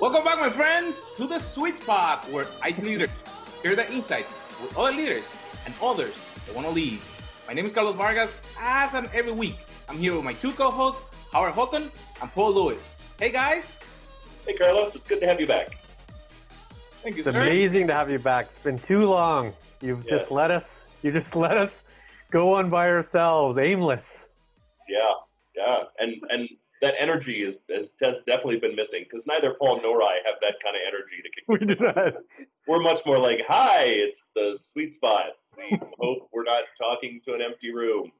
Welcome back, my friends, to the Suite Spot where IT leaders share the insights with other leaders and others that want to lead. My name is Carlos Vargas. As and every week, I'm here with my two co-hosts, Howard Houghton and Paul Lewis. Hey, guys. Hey, Carlos. It's good to have you back. Thank you, It's sir. amazing to have you back. It's been too long. You've Yes. just let us. You just let us go on by ourselves, aimless. Yeah, yeah, and and that energy is has, has definitely been missing because neither Paul nor I have that kind of energy to kick. We this do thing off. that. We're much more like, "Hi, it's the Suite Spot." We hope we're not talking to an empty room.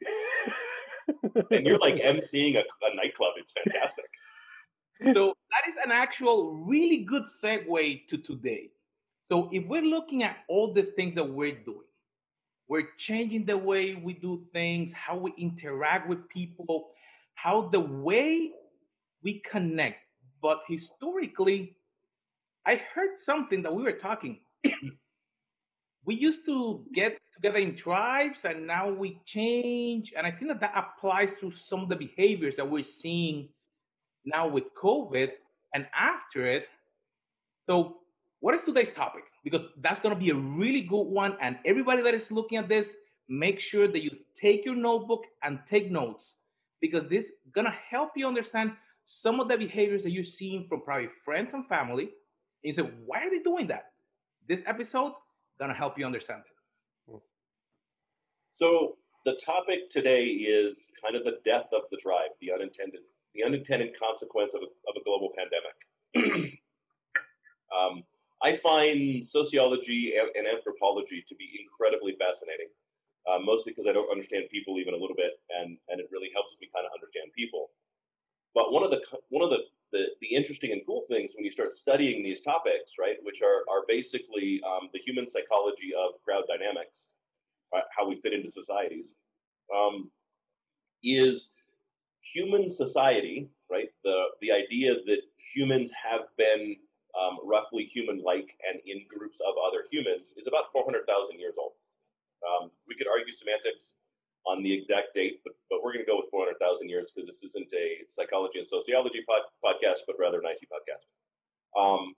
And you're like emceeing a, a nightclub. It's fantastic. So that is an actual really good segue to today. So if we're looking at all these things that we're doing, we're changing the way we do things, how we interact with people, how the way we connect. But historically, I heard something that we were talking. we used to get together in tribes and now we change. And I think that that applies to some of the behaviors that we're seeing now with COVID and after it. So, what is today's topic? Because that's going to be a really good one. And everybody that is looking at this, make sure that you take your notebook and take notes because this to help you understand some of the behaviors that you're seeing from probably friends and family. And you say, why are they doing that? This episode to help you understand it. So the topic today is kind of the death of the tribe, the unintended, the unintended consequence of a, of a global pandemic. um, I find sociology and anthropology to be incredibly fascinating, uh, mostly because I don't understand people even a little bit, and, and it really helps me kind of understand people. But one of the one of the, the, the interesting and cool things when you start studying these topics, right, which are, are basically um, the human psychology of crowd dynamics, uh, how we fit into societies, um, is human society, right? The the idea that humans have been um, roughly human-like and in groups of other humans is about 400,000 years old. Um, we could argue semantics on the exact date, but, but we're going to go with 400,000 years because this isn't a psychology and sociology pod, podcast, but rather an IT podcast. Um,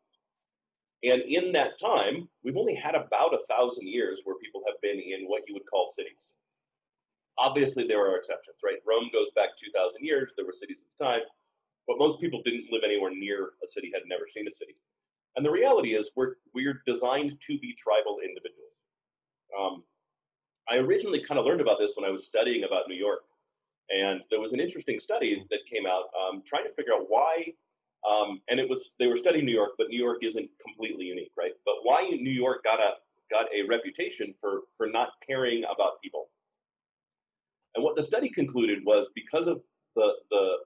and in that time, we've only had about a thousand years where people have been in what you would call cities. Obviously, there are exceptions, right? Rome goes back 2,000 years. There were cities at the time, but most people didn't live anywhere near a city, had never seen a city. And the reality is, we're we're designed to be tribal individuals. Um, I originally kind of learned about this when I was studying about New York, and there was an interesting study that came out um, trying to figure out why. Um, and it was they were studying New York, but New York isn't completely unique, right? But why New York got a got a reputation for for not caring about people. And what the study concluded was because of the the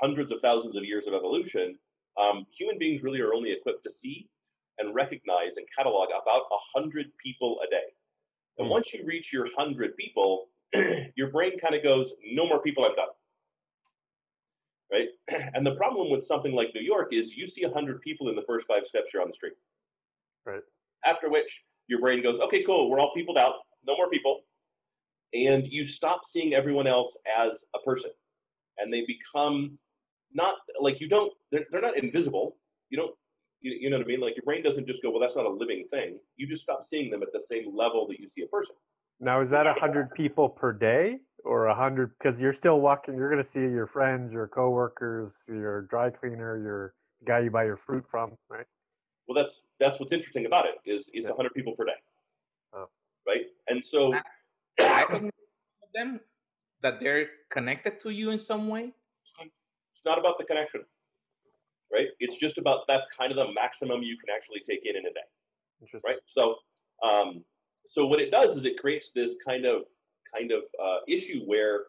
hundreds of thousands of years of evolution, um, human beings really are only equipped to see and recognize and catalog about a hundred people a day. And Hmm. once you reach your hundred people, your brain kind of goes, "No more people, I'm done." Right? And the problem with something like New York is you see a hundred people in the first five steps you're on the street. Right. After which your brain goes, "Okay, cool, we're all peopled out, no more people," and you stop seeing everyone else as a person, and they become not like you don't. They're, they're not invisible. You don't. You, you know what I mean? Like your brain doesn't just go, "Well, that's not a living thing." You just stop seeing them at the same level that you see a person. Now, is that a hundred people per day, or a hundred? Because you're still walking. You're going to see your friends, your coworkers, your dry cleaner, your guy you buy your fruit from, right? Well, that's that's what's interesting about it is it's Yeah. 100 people per day, Oh. right? And so Recognize them that they're connected to you in some way. it's not about the connection, right? It's just about that's kind of the maximum you can actually take in in a day, right? So, um, so what it does is it creates this kind of kind of uh, issue where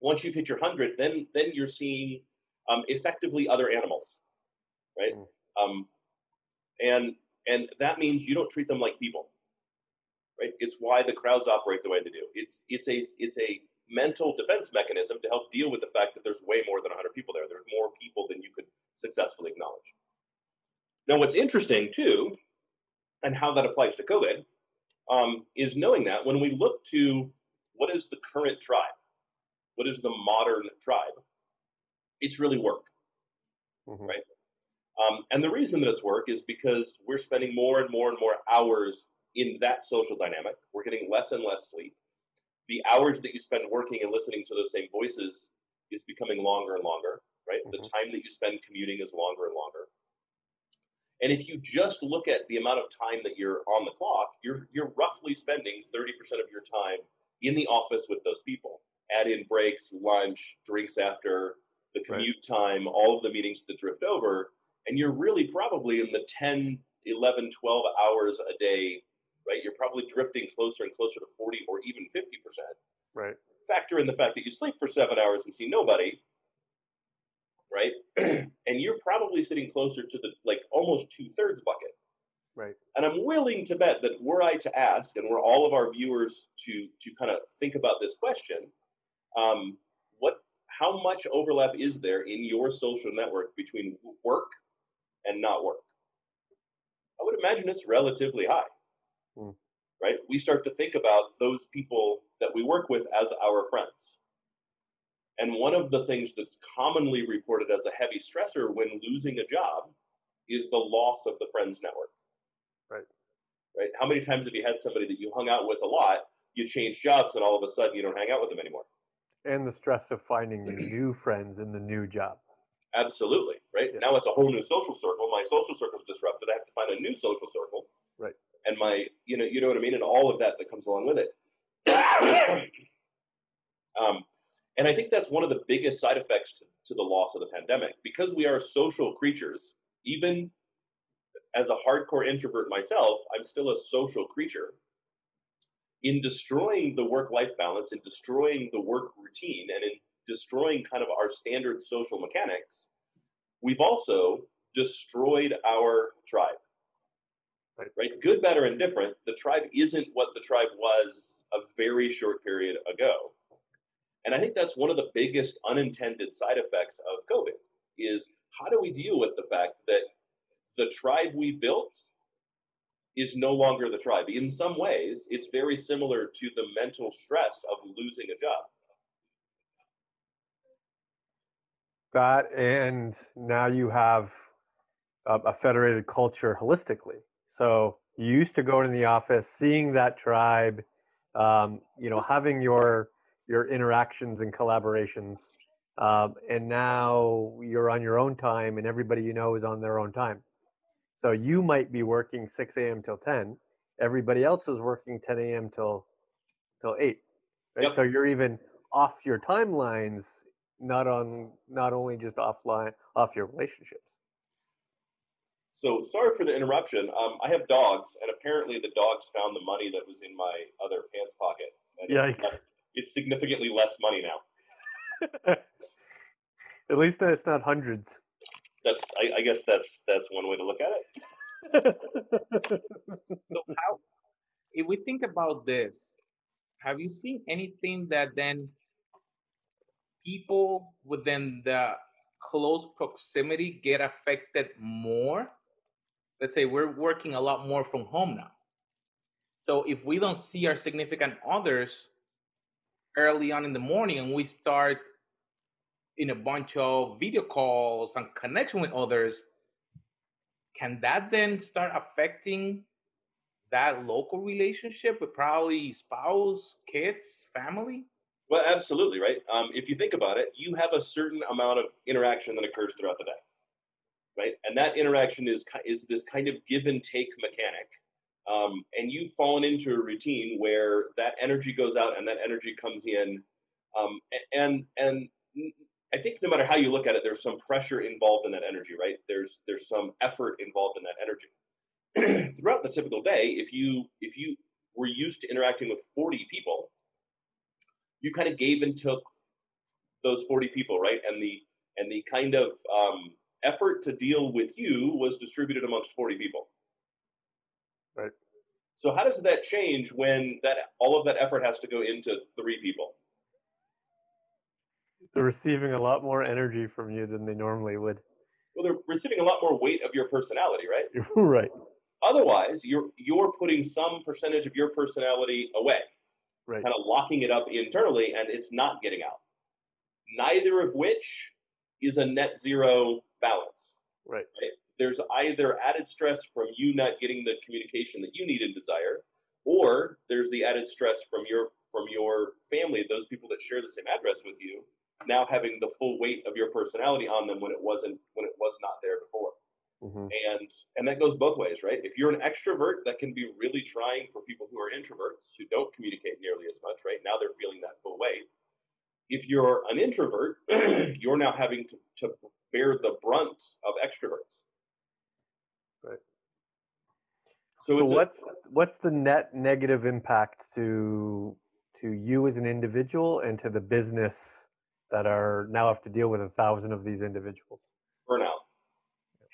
once you've hit your hundred, then then you're seeing um, effectively other animals, right? Mm. Um, and and that means you don't treat them like people, right? It's why the crowds operate the way they do. It's it's a it's a mental defense mechanism to help deal with the fact that there's way more than 100 people there. There's more people than you could successfully acknowledge. Now, what's interesting too, and how that applies to COVID, um, is knowing that when we look to what is the current tribe, what is the modern tribe, it's really work. Mhm. Right. Um, and the reason that it's work is because we're spending more and more and more hours in that social dynamic. We're getting less and less sleep. The hours that you spend working and listening to those same voices is becoming longer and longer, right? Mm-hmm. The time that you spend commuting is longer and longer. And if you just look at the amount of time that you're on the clock, you're you're roughly spending 30% of your time in the office with those people. Add in breaks, lunch, drinks after, the commute right. time, all of the meetings that drift over, and you're really probably in the 10, 11, 12 hours a day, right? You're probably drifting closer and closer to 40 or even 50%. Right. Factor in the fact that you sleep for seven hours and see nobody, right? and you're probably sitting closer to the like almost two thirds bucket. Right. And I'm willing to bet that were I to ask, and were all of our viewers to to kind of think about this question, um, what how much overlap is there in your social network between work and not work? I would imagine it's relatively high. Mm. Right? We start to think about those people that we work with as our friends. And one of the things that's commonly reported as a heavy stressor when losing a job is the loss of the friends network. Right. Right. How many times have you had somebody that you hung out with a lot, you change jobs, and all of a sudden you don't hang out with them anymore? And the stress of finding new friends in the new job. Absolutely. Right. Yeah. Now it's a whole new social circle. My social circle's disrupted. I have to find a new social circle. Right. And my, you know, you know what I mean, and all of that that comes along with it. um, and I think that's one of the biggest side effects to, to the loss of the pandemic. Because we are social creatures, even as a hardcore introvert myself, I'm still a social creature. In destroying the work life balance, in destroying the work routine, and in destroying kind of our standard social mechanics, we've also destroyed our tribe. Right. right? Good, better, and different. The tribe isn't what the tribe was a very short period ago. And I think that's one of the biggest unintended side effects of COVID is how do we deal with the fact that the tribe we built is no longer the tribe. In some ways, it's very similar to the mental stress of losing a job. That and now you have a, a federated culture holistically. So you used to go to the office, seeing that tribe, um, you know, having your your interactions and collaborations. Um, and now you're on your own time, and everybody you know is on their own time. So you might be working 6 a.m. till 10. Everybody else is working 10 a.m. till till 8. Right. Yep. So you're even off your timelines, not on not only just offline off your relationships. So sorry for the interruption. Um, I have dogs, and apparently the dogs found the money that was in my other pants pocket. And Yikes! it's significantly less money now. At least it's not hundreds. That's I, I guess that's that's one way to look at it. so how, if we think about this, have you seen anything that then people within the close proximity get affected more? Let's say we're working a lot more from home now. So if we don't see our significant others early on in the morning and we start in a bunch of video calls and connection with others, can that then start affecting that local relationship with probably spouse, kids, family? Well, absolutely, right? Um, if you think about it, you have a certain amount of interaction that occurs throughout the day, right? And that interaction is is this kind of give and take mechanic um, and you've fallen into a routine where that energy goes out and that energy comes in um, and and I think no matter how you look at it, there's some pressure involved in that energy, right? There's there's some effort involved in that energy. Throughout the typical day, if you if you were used to interacting with 40 people, you kind of gave and took those 40 people, right? And the and the kind of um, effort to deal with you was distributed amongst 40 people. Right. So how does that change when that all of that effort has to go into three people? They're receiving a lot more energy from you than they normally would. Well, they're receiving a lot more weight of your personality, right? right. Otherwise, you're you're putting some percentage of your personality away, right. kind of locking it up internally, and it's not getting out. Neither of which is a net zero balance. Right. right? There's either added stress from you not getting the communication that you need and desire, or there's the added stress from your from your family, those people that share the same address with you, now having the full weight of your personality on them when it wasn't when it was not there before. Mm-hmm. And and that goes both ways, right? If you're an extrovert, that can be really trying for people who are introverts who don't communicate nearly as much, right? Now they're feeling that full weight. If you're an introvert, you're now having to, to bear the brunt of extroverts. Right. So, so what's a, what's the net negative impact to to you as an individual and to the business that are now have to deal with a thousand of these individuals? Burnout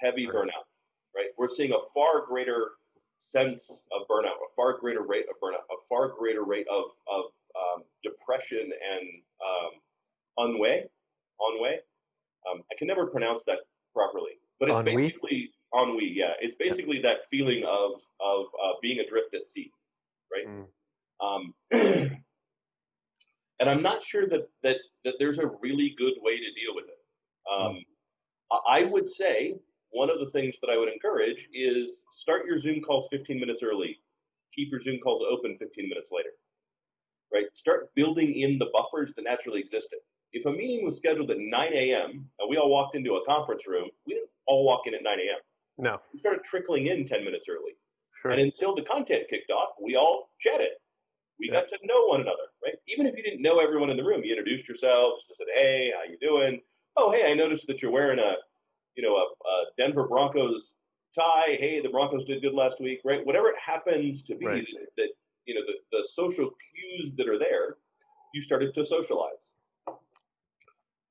heavy burnout, right? We're seeing a far greater sense of burnout, a far greater rate of burnout, a far greater rate of, of um, depression and um, ennui, ennui. Um, I can never pronounce that properly, but it's ennui? basically ennui. Yeah, it's basically yeah. that feeling of of uh, being adrift at sea, right? Mm. and I'm not sure that that that there's a really good way to deal with it. Mm. I would say one of the things that I would encourage is start your Zoom calls 15 minutes early. Keep your Zoom calls open 15 minutes later. Right? Start building in the buffers that naturally existed. If a meeting was scheduled at 9 a.m. and we all walked into a conference room, we didn't all walk in at 9 a.m. No. We started trickling in 10 minutes early. Sure. And until the content kicked off, we all chatted. We yeah. got to know one another, right? Even if you didn't know everyone in the room, you introduced yourselves, just said, "Hey, how you doing?" "Oh, hey, I noticed that you're wearing a you know, a, a, Denver Broncos tie. Hey, the Broncos did good last week, right? Whatever it happens to be right. that, that, you know the, the social cues that are there, you started to socialize.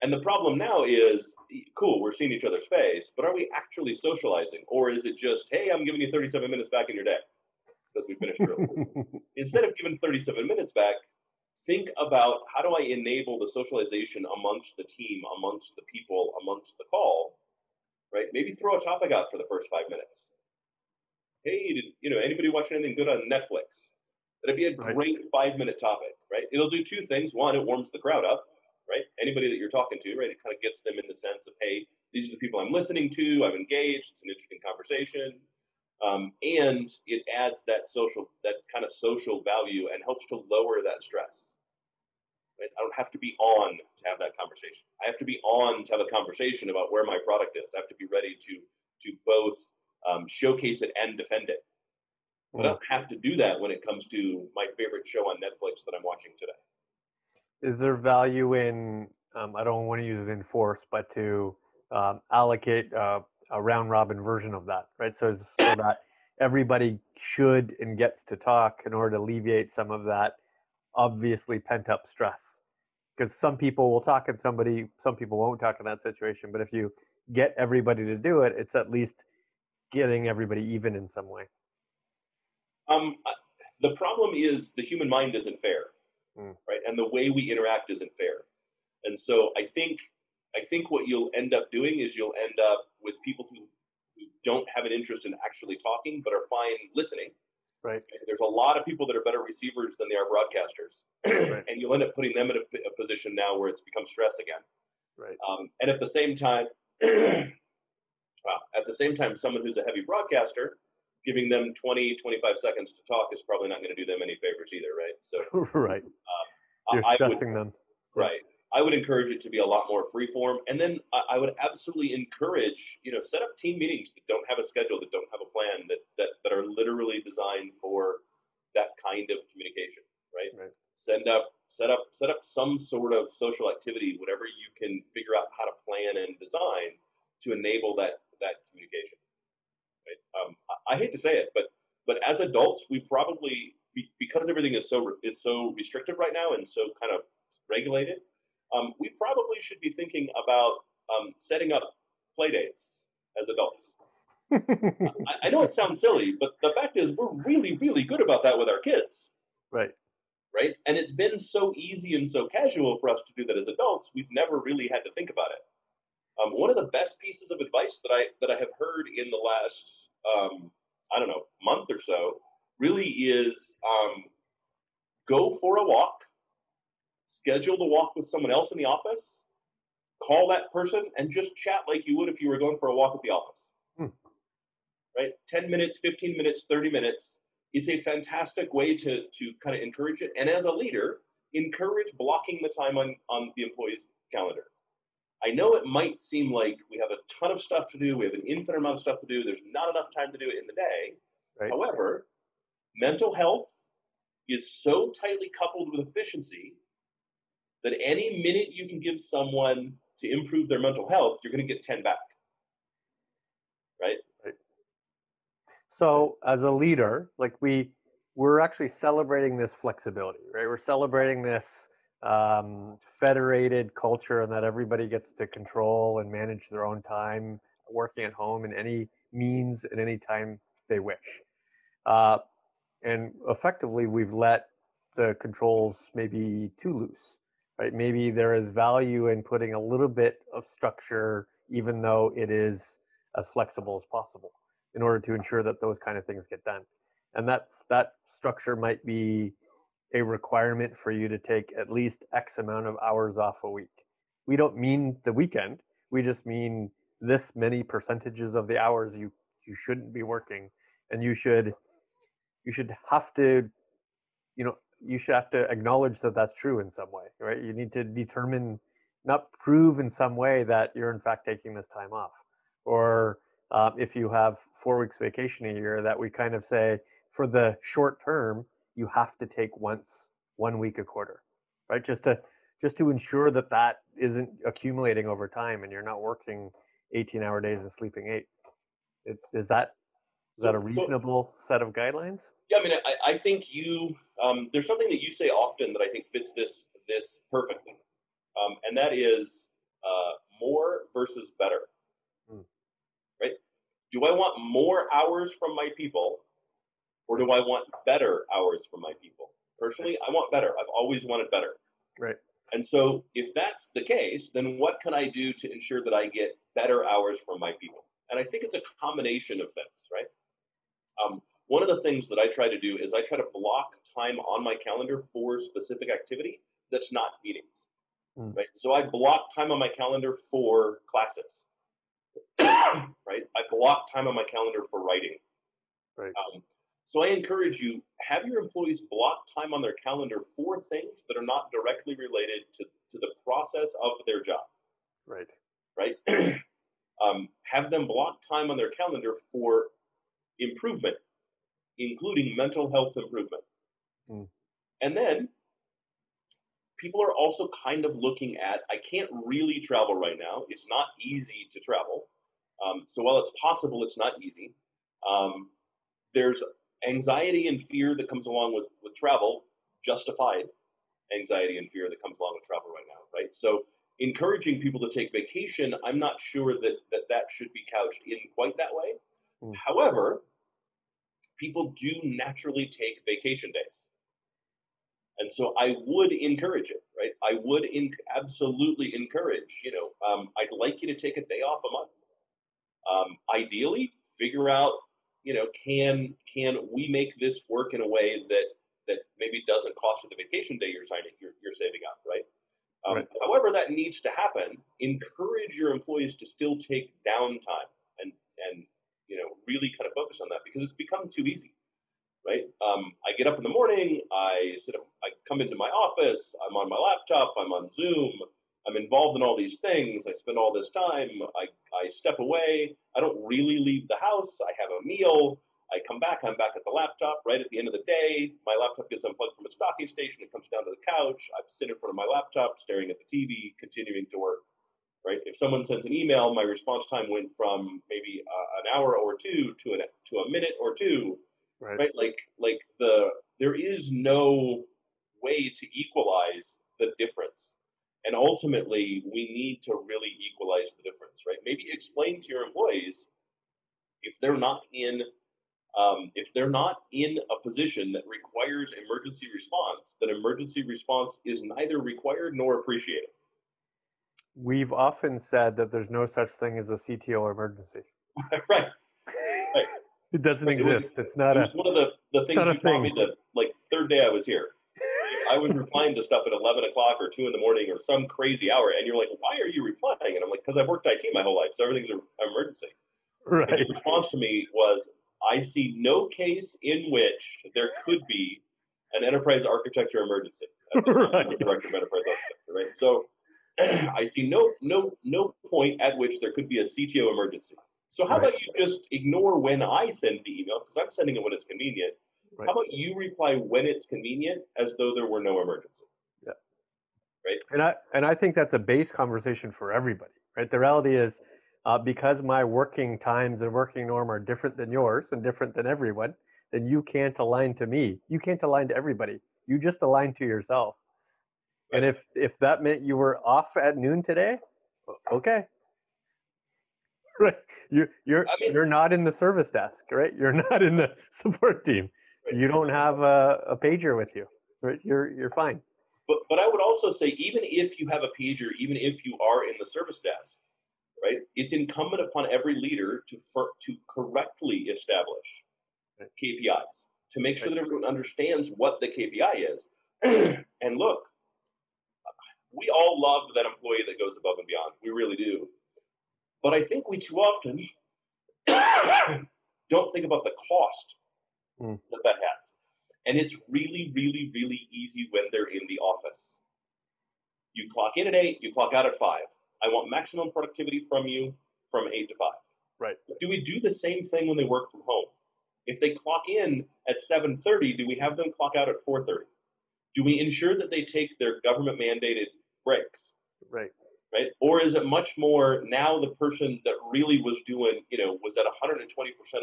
And the problem now is, cool, we're seeing each other's face, but are we actually socializing, or is it just, hey, I'm giving you 37 minutes back in your day because we finished early? Instead of giving 37 minutes back, think about how do I enable the socialization amongst the team, amongst the people, amongst the call, right? Maybe throw a topic out for the first five minutes. Hey, did, you know, anybody watching anything good on Netflix? That'd be a great five minute topic, right? It'll do two things. One, it warms the crowd up, right? Anybody that you're talking to, right? It kind of gets them in the sense of, hey, these are the people I'm listening to. I'm engaged. It's an interesting conversation. Um, and it adds that social, that kind of social value and helps to lower that stress. Right? I don't have to be on to have that conversation. I have to be on to have a conversation about where my product is. I have to be ready to to both um, showcase it and defend it. But I don't have to do that when it comes to my favorite show on Netflix that I'm watching today. Is there value in? Um, I don't want to use it in force, but to um, allocate uh, a round robin version of that, right? So, so that everybody should and gets to talk in order to alleviate some of that obviously pent up stress because some people will talk and somebody some people won't talk in that situation but if you get everybody to do it it's at least getting everybody even in some way um the problem is the human mind isn't fair mm. right and the way we interact isn't fair and so i think i think what you'll end up doing is you'll end up with people who, who don't have an interest in actually talking but are fine listening Right. There's a lot of people that are better receivers than they are broadcasters, right. and you'll end up putting them in a, a, position now where it's become stress again. Right. Um, and at the same time, well, at the same time, someone who's a heavy broadcaster, giving them 20, 25 seconds to talk is probably not going to do them any favors either, right? So, right. Um, You're I stressing would, them. Right. I would encourage it to be a lot more freeform, and then I, would absolutely encourage you know set up team meetings that don't have a schedule, that don't have a plan, that that, that are literally designed for that kind of communication. Right? right. Send up, set up, set up some sort of social activity, whatever you can figure out how to plan and design to enable that that communication. Right? Um, I, I hate to say it, but but as adults, we probably because everything is so is so restricted right now and so kind of regulated um, we probably should be thinking about um, setting up play dates as adults. I, I, know it sounds silly, but the fact is we're really, really good about that with our kids. Right. Right. And it's been so easy and so casual for us to do that as adults. We've never really had to think about it. Um, one of the best pieces of advice that I that I have heard in the last um, I don't know month or so really is um, go for a walk schedule the walk with someone else in the office, call that person, and just chat like you would if you were going for a walk at the office. Hmm, right? 10 minutes, 15 minutes, 30 minutes. It's a fantastic way to, to kind of encourage it. And as a leader, encourage blocking the time on, on the employee's calendar. I know it might seem like we have a ton of stuff to do, we have an infinite amount of stuff to do, there's not enough time to do it in the day. Right. However, mental health is so tightly coupled with efficiency that any minute you can give someone to improve their mental health, you're going to get 10 back. Right? right. So, as a leader, like we, we're actually celebrating this flexibility, right? We're celebrating this um, federated culture and that everybody gets to control and manage their own time working at home in any means at any time they wish. Uh, and effectively, we've let the controls maybe too loose, right? Maybe there is value in putting a little bit of structure, even though it is as flexible as possible, in order to ensure that those kind of things get done. And that that structure might be a requirement for you to take at least X amount of hours off a week. We don't mean the weekend. We just mean this many percentages of the hours you you shouldn't be working, and you should you should have to, you know, you should have to acknowledge that that's true in some way, right? You need to determine, not prove in some way that you're in fact taking this time off, or um, if you have four weeks vacation a year, that we kind of say for the short term you have to take once one week a quarter, right? Just to just to ensure that that isn't accumulating over time and you're not working 18 hour days and sleeping eight. It, is that is so, that a reasonable so, set of guidelines? Yeah, I mean, I, I think you um, there's something that you say often that I think fits this this perfectly, um, and that is uh, more versus better. Hmm. Right? Do I want more hours from my people, or do I want better hours for my people? Personally, I want better. I've always wanted better. Right. And so, if that's the case, then what can I do to ensure that I get better hours from my people? And I think it's a combination of things, right? Um, one of the things that I try to do is I try to block time on my calendar for specific activity that's not meetings, mm. right? So I block time on my calendar for classes, right? I block time on my calendar for writing. Right. Um, so I encourage you, have your employees block time on their calendar for things that are not directly related to, to the process of their job. Right. Right. um, have them block time on their calendar for improvement, including mental health improvement. Mm. And then people are also kind of looking at I can't really travel right now. It's not easy to travel. Um, so while it's possible, it's not easy. Um, there's anxiety and fear that comes along with, with travel, justified anxiety and fear that comes along with travel right now, right? So encouraging people to take vacation, I'm not sure that that, that should be couched in quite that way. Mm. However, people do naturally take vacation days. And so I would encourage it, right? I would in, absolutely encourage, you know, um, I'd like you to take a day off a month. Um, ideally, figure out you know, can can we make this work in a way that that maybe doesn't cost you the vacation day you're signing you're, you're saving up, right? Um, right? However, that needs to happen. Encourage your employees to still take downtime and and you know really kind of focus on that because it's become too easy, right? Um, I get up in the morning, I sit, up, I come into my office, I'm on my laptop, I'm on Zoom, I'm involved in all these things. I spend all this time. I, I step away. I don't really leave the house. I have a meal. I come back. I'm back at the laptop. Right at the end of the day, my laptop gets unplugged from its docking station. It comes down to the couch. I sit in front of my laptop, staring at the TV, continuing to work. Right. If someone sends an email, my response time went from maybe uh, an hour or two to an to a minute or two. Right. right. Like like the there is no way to equalize the difference and ultimately, we need to really equalize the difference, right? Maybe explain to your employees if they're not in um, if they're not in a position that requires emergency response, that emergency response is neither required nor appreciated. We've often said that there's no such thing as a CTO emergency. right. right. It doesn't right. exist. Was, it's not it a. one of the, the things you taught me the like third day I was here. I was replying to stuff at 11 o'clock or 2 in the morning or some crazy hour. And you're like, why are you replying? And I'm like, because I've worked IT my whole life. So everything's an emergency. Right. And his response to me was, I see no case in which there could be an enterprise architecture emergency. At the time, I'm the Right. director of enterprise architecture, right? So I see no no no point at which there could be a CTO emergency. So how Right. about you just ignore when I send the email because I'm sending it when it's convenient. Right. How about you reply when it's convenient as though there were no emergency? Yeah. Right. And I and I think that's a base conversation for everybody, right? The reality is, uh, because my working times and working norm are different than yours and different than everyone, then you can't align to me. You can't align to everybody. You just align to yourself. And if if that meant you were off at noon today, okay. Right. You you're I mean- you're not in the service desk, right? You're not in the support team. You don't have a, a pager with you. Right? You're you're fine. But but I would also say even if you have a pager, even if you are in the service desk, right? It's incumbent upon every leader to for, to correctly establish KPIs to make sure that everyone understands what the KPI is. and look, we all love that employee that goes above and beyond. We really do. But I think we too often don't think about the cost Mm. that that has. And it's really, really, really easy when they're in the office. You clock in at eight, you clock out at five. I want maximum productivity from you from eight to five. Right. But do we do the same thing when they work from home? If they clock in at 7:30, do we have them clock out at 4:30? Do we ensure that they take their government mandated breaks? Right. Right? Or is it much more now the person that really was doing, you know, was at 120%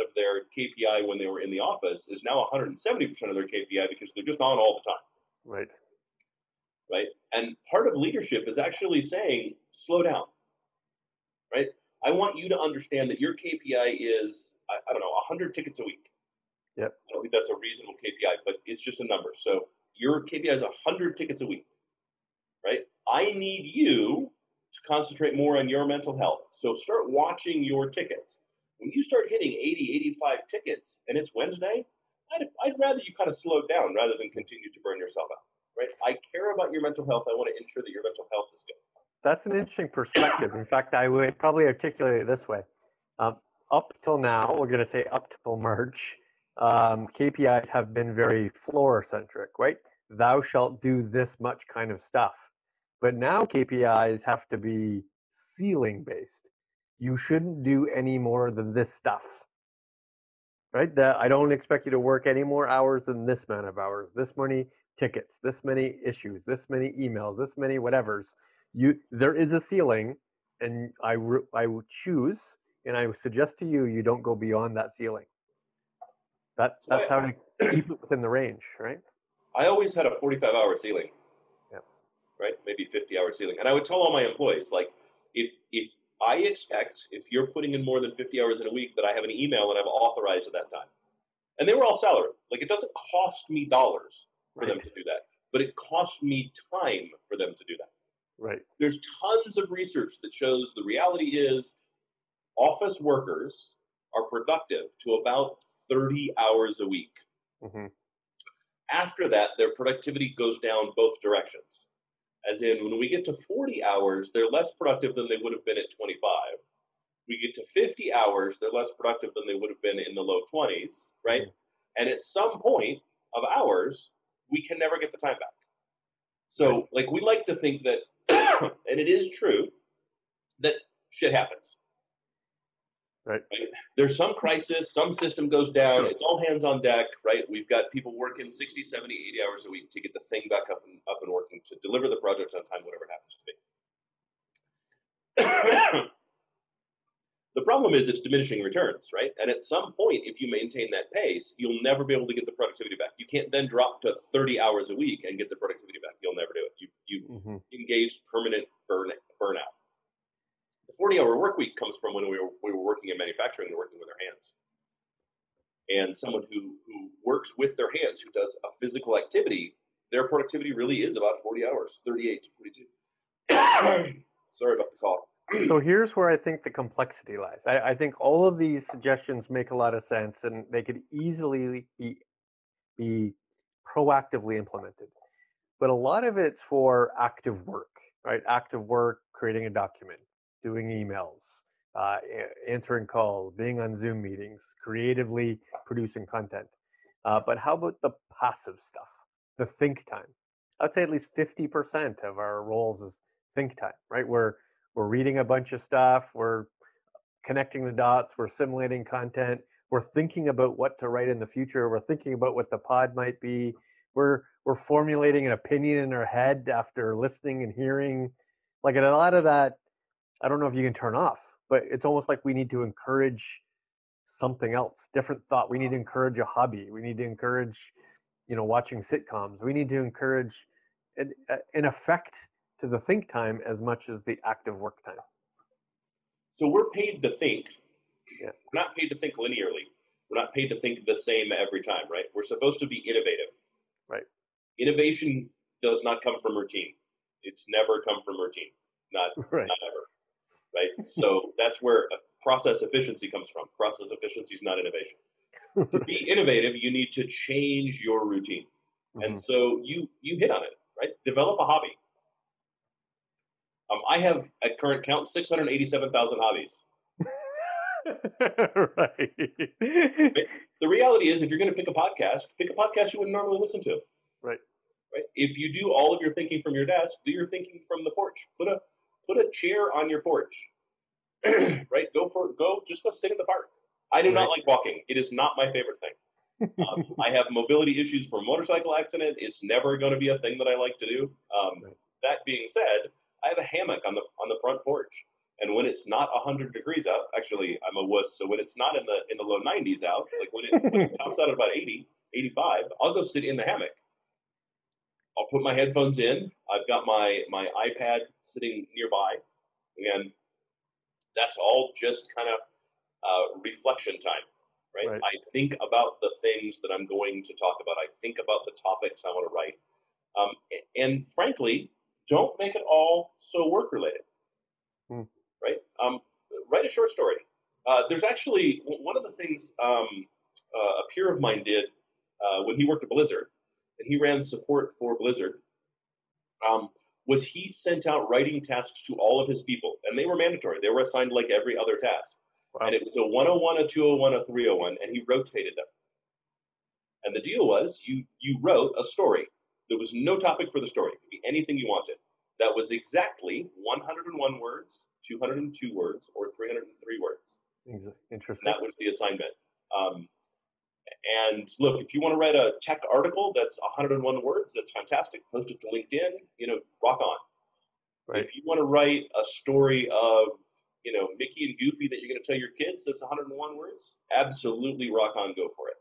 of their KPI when they were in the office is now 170% of their KPI because they're just on all the time, Right. right? And part of leadership is actually saying, slow down, right? I want you to understand that your KPI is, I, I don't know, 100 tickets a week. Yep. I don't think that's a reasonable KPI, but it's just a number. So your KPI is 100 tickets a week, right? I need you concentrate more on your mental health. So start watching your tickets. When you start hitting 80, 85 tickets and it's Wednesday, I'd, I'd rather you kind of slow down rather than continue to burn yourself out, right? I care about your mental health. I want to ensure that your mental health is good. That's an interesting perspective. In fact, I would probably articulate it this way. Um, up till now, we're going to say up till March, um, KPIs have been very floor centric, right? Thou shalt do this much kind of stuff. But now KPIs have to be ceiling based. You shouldn't do any more than this stuff. Right? That I don't expect you to work any more hours than this amount of hours, this many tickets, this many issues, this many emails, this many whatevers you there is a ceiling and i re- i would choose and i suggest to you you don't go beyond that ceiling that So that's I- how to keep it within the range right I always had a 45 hour ceiling. Right? Maybe 50 hour ceiling. And I would tell all my employees, like, if if I expect if you're putting in more than 50 hours in a week that I have an email that I've authorized at that time. And they were all salaried. Like it doesn't cost me dollars for them to do that, but it cost me time for them to do that. right There's tons of research that shows the reality is office workers are productive to about 30 hours a week. hmm After that, their productivity goes down both directions. As in, when we get to 40 hours, they're less productive than they would have been at 25. We get to 50 hours, they're less productive than they would have been in the low 20s, right? Mm-hmm. And at some point of hours, we can never get the time back. So, like, we like to think that, and it is true, that shit happens. Right. There's some crisis, some system goes down, it's all hands on deck, right? We've got people working 60, 70, 80 hours a week to get the thing back up and up and working to deliver the project on time, whatever it happens to be. the problem is it's diminishing returns, right? And at some point, if you maintain that pace, you'll never be able to get the productivity back. You can't then drop to 30 hours a week and get the productivity back. You'll never do it. You you hmm engaged permanent burn, burnout. The 40 hour work week comes from when we were, we were working in manufacturing and working with our hands. And someone who, who works with their hands, who does a physical activity, their productivity really is about 40 hours, 38 to 42. Sorry about the call. so here's where i think the complexity lies I, I think all of these suggestions make a lot of sense and they could easily be be proactively implemented but a lot of it's for active work right active work creating a document doing emails uh, answering calls, being on Zoom meetings, creatively producing content. Uh, but how about the passive stuff, the think time? I'd say at least 50% of our roles is think time, right? We're, we're reading a bunch of stuff, we're connecting the dots, we're simulating content, we're thinking about what to write in the future, we're thinking about what the pod might be, we're, we're formulating an opinion in our head after listening and hearing. Like a lot of that, I don't know if you can turn off, but it's almost like we need to encourage something else, different thought. We need to encourage a hobby. We need to encourage, you know, watching sitcoms. We need to encourage an, an effect to the think time as much as the active work time. So we're paid to think. Yeah. We're not paid to think linearly. We're not paid to think the same every time, right? We're supposed to be innovative. Right. Innovation does not come from routine. It's never come from routine. Not, Right. not ever. Right. so that's where process efficiency comes from. Process efficiency is not innovation. to be innovative, you need to change your routine. And Mhm. so you you hit on it, right? Develop a hobby. Um, I have at current count six hundred eighty-seven thousand hobbies. right. The reality is, if you're going to pick a podcast, pick a podcast you wouldn't normally listen to. Right. Right. If you do all of your thinking from your desk, do your thinking from the porch. Put a put a chair on your porch. right. Go for go. Just go sit in the park. I do not like walking. It is not my favorite thing. Um, I have mobility issues from motorcycle accident. It's never going to be a thing that I like to do. Um, Right. That being said, I have a hammock on the on the front porch, and when it's not hundred degrees out, actually I'm a wuss. So when it's not in the in the low 90s out, like when it, when it tops out at about 80, 85, I'll go sit in the hammock. I'll put my headphones in. I've got my my iPad sitting nearby, and that's all just kind of uh, reflection time right? Right. I think about the things that I'm going to talk about. I think about the topics I want to write. Um, and frankly, don't make it all so work related, Hmm. right? Um, write a short story. Uh, there's actually one of the things um, uh, a peer of mine did uh, when he worked at Blizzard, and he ran support for Blizzard. Um, was he sent out writing tasks to all of his people, and they were mandatory. They were assigned like every other task Wow. and it was a 101, a 201, a 301, and he rotated them. And the deal was you you wrote a story. There was no topic for the story. It could be anything you wanted. That was exactly 101 words, 202 words, or 303 words. Ex- And Interesting. that was the assignment. Um, and look, if you want to write a tech article that's 101 words, that's fantastic. Post it to LinkedIn. You know, rock on. Right. If you want to write a story of, you know, Mickey and Goofy that you're going to tell your kids that's 101 words, absolutely rock on, go for it.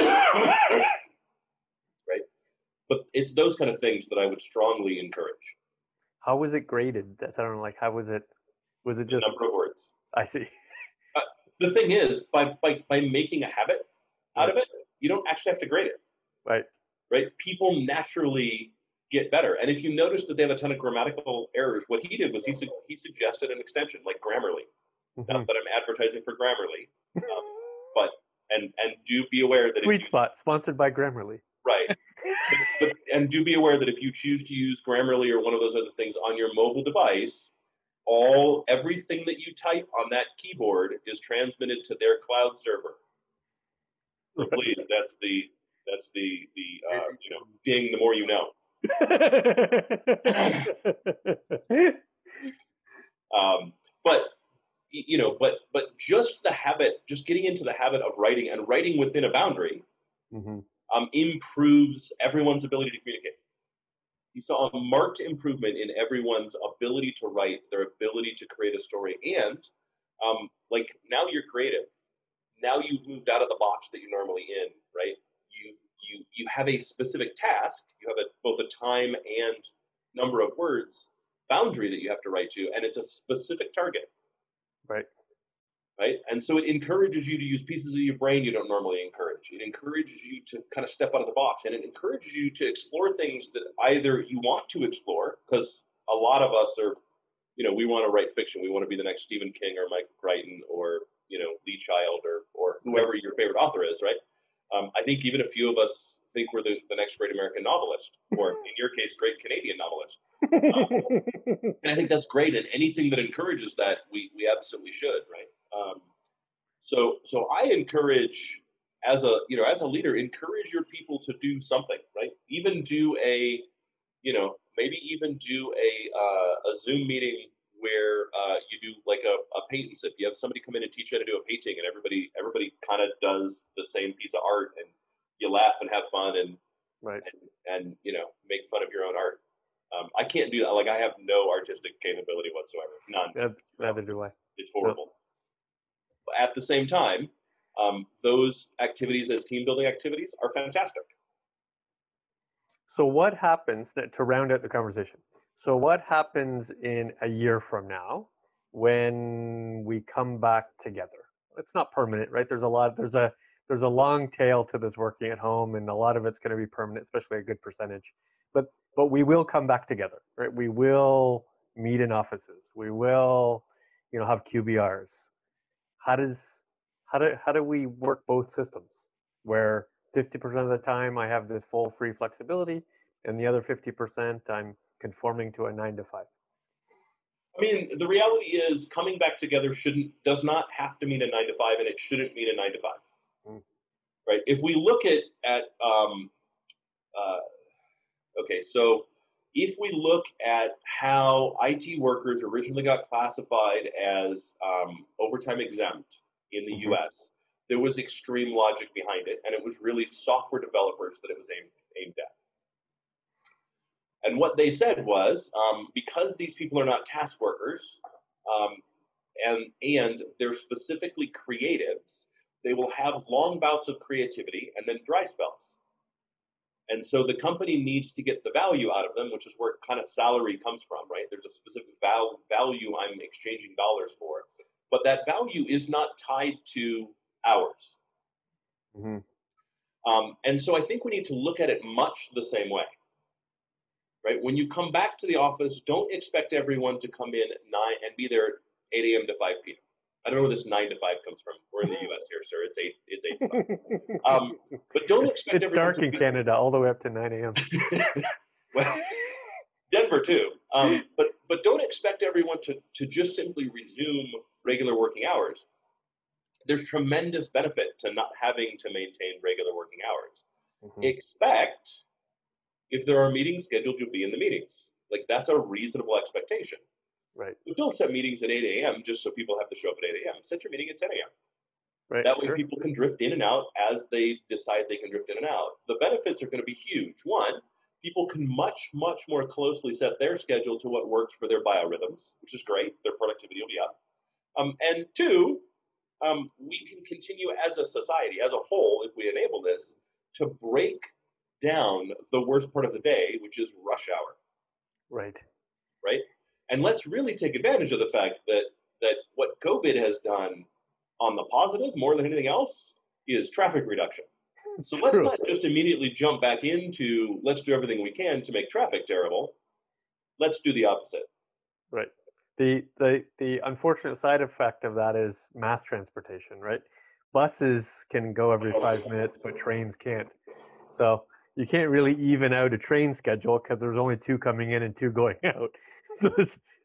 right? But it's those kind of things that I would strongly encourage. How was it graded? That's, I don't know. Like, how was it? Was it The just? number of words. I see. Uh, the thing is, by, by, by making a habit out of it, you don't actually have to grade it. Right. right? People naturally get better. And if you notice that they have a ton of grammatical errors, what he did was he, su- he suggested an extension like Grammarly. Mhm. Not that I'm advertising for Grammarly, um, but and and do be aware that Suite you, spot, sponsored by Grammarly. right, but, but, and do be aware that if you choose to use Grammarly or one of those other things on your mobile device, all everything that you type on that keyboard is transmitted to their cloud server. So please, that's the that's the the uh, you know ding. The more you know. um, but you know but but just the habit just getting into the habit of writing and writing within a boundary hmm um, improves everyone's ability to communicate you saw a marked improvement in everyone's ability to write their ability to create a story and um, like now you're creative now you've moved out of the box that you're normally in right? You you you have a specific task you have a, both a time and number of words boundary that you have to write to and it's a specific target. Right. right? And so it encourages you to use pieces of your brain you don't normally encourage. It encourages you to kind of step out of the box and it encourages you to explore things that either you want to explore because a lot of us are you know we want to write fiction we want to be the next stephen king or mike crichton or you know lee child or or whoever your favorite author is right Um, I think even a few of us think we're the, the next great American novelist, or in your case, great Canadian novelist. Um, and I think that's great. And anything that encourages that, we, we absolutely should, right? Um, so so I encourage as a you know as a leader, encourage your people to do something, right? Even do a you know maybe even do a uh, a Zoom meeting where uh, you do like a, a paint and sip. You have somebody come in and teach you how to do a painting, and everybody everybody kind of does the same piece of art, and you laugh and have fun, and right, and, and you know make fun of your own art. Um, I can't do that. Like I have no artistic capability whatsoever. None. neither do I. It's horrible. No. At the same time, um, those activities as team building activities are fantastic. So what happens to round out the conversation? So what happens in a year from now when we come back together? It's not permanent, right? There's a lot. There's a there's a long tail to this working at home, and a lot of it's going to be permanent, especially a good percentage. But but we will come back together, right? We will meet in offices. We will, you know, have QBRs. How does how do how do we work both systems where 50% of the time I have this full free flexibility and the other 50% I'm conforming to a 9 to 5? I mean, the reality is coming back together shouldn't does not have to mean a 9 to 5 and it shouldn't mean a 9 to 5. Mm. Right? If we look at at um, uh, okay, so if we look at how IT workers originally got classified as um, overtime exempt in the mm-hmm. US, there was extreme logic behind it, and it was really software developers that it was aimed, aimed at. And what they said was um, because these people are not task workers um, and, and they're specifically creatives, they will have long bouts of creativity and then dry spells. And so the company needs to get the value out of them, which is where kind of salary comes from, right? There's a specific val- value I'm exchanging dollars for but that value is not tied to hours. Mm-hmm. Um, and so I think we need to look at it much the same way. Right? When you come back to the office, don't expect everyone to come in 9 and be there 8 a.m. to 5 p.m. I don't know where this 9 to 5 comes from. We're in the US here, sir. It's 8 it's 8 to 5. Um, but don't it's, expect It's dark in be... Canada all the way up to 9 a.m. well, Denver too. Um, but but don't expect everyone to, to just simply resume regular working hours, there's tremendous benefit to not having to maintain regular working hours. Mm-hmm. Expect if there are meetings scheduled, you'll be in the meetings. Like that's a reasonable expectation. Right. But don't set meetings at 8 a.m. just so people have to show up at 8 a.m. Set your meeting at 10 a.m. Right. That way sure. people can drift in and out as they decide they can drift in and out. The benefits are going to be huge. One, people can much, much more closely set their schedule to what works for their biorhythms, which is great. Their productivity will be up. Um, and two, um, we can continue as a society, as a whole, if we enable this, to break down the worst part of the day, which is rush hour. Right. Right. And let's really take advantage of the fact that that what COVID has done on the positive, more than anything else, is traffic reduction. So let's not just immediately jump back into let's do everything we can to make traffic terrible. Let's do the opposite. Right. The, the, the unfortunate side effect of that is mass transportation, right? Buses can go every oh. five minutes, but trains can't. So you can't really even out a train schedule because there's only two coming in and two going out. So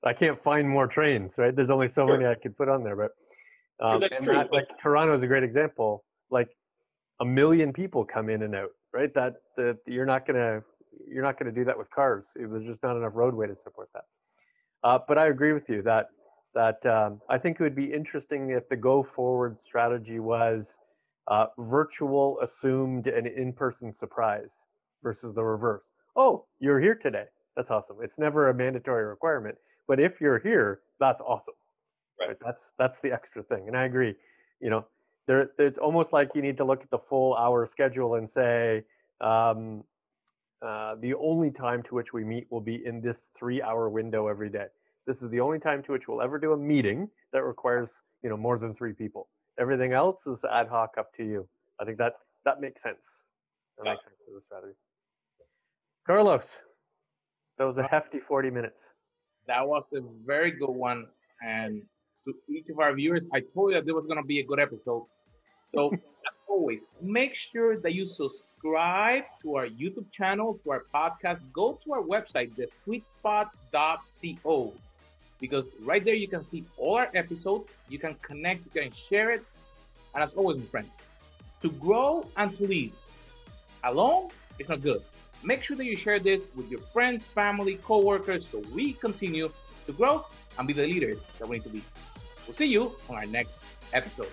I can't find more trains, right? There's only so sure. many I could put on there, but um, sure, that's true. That, like Toronto is a great example. Like a million people come in and out, right? That that you're not gonna you're not gonna do that with cars. There's just not enough roadway to support that. Uh, but I agree with you that that um, I think it would be interesting if the go forward strategy was uh, virtual assumed an in person surprise versus the reverse. Oh, you're here today. That's awesome. It's never a mandatory requirement, but if you're here, that's awesome. Right. right? That's that's the extra thing, and I agree. You know, there it's almost like you need to look at the full hour schedule and say. Um, uh, the only time to which we meet will be in this three hour window every day. This is the only time to which we'll ever do a meeting that requires, you know, more than three people. Everything else is ad hoc up to you. I think that that makes sense. That yeah. makes sense as a strategy. Carlos, that was a uh, hefty 40 minutes. That was a very good one. And to each of our viewers, I told you that there was going to be a good episode. So, as always, make sure that you subscribe to our YouTube channel, to our podcast. Go to our website, thesuitespot.co, because right there you can see all our episodes. You can connect, you can share it. And as always, my friend, to grow and to lead alone is not good. Make sure that you share this with your friends, family, co-workers so we continue to grow and be the leaders that we need to be. We'll see you on our next episode.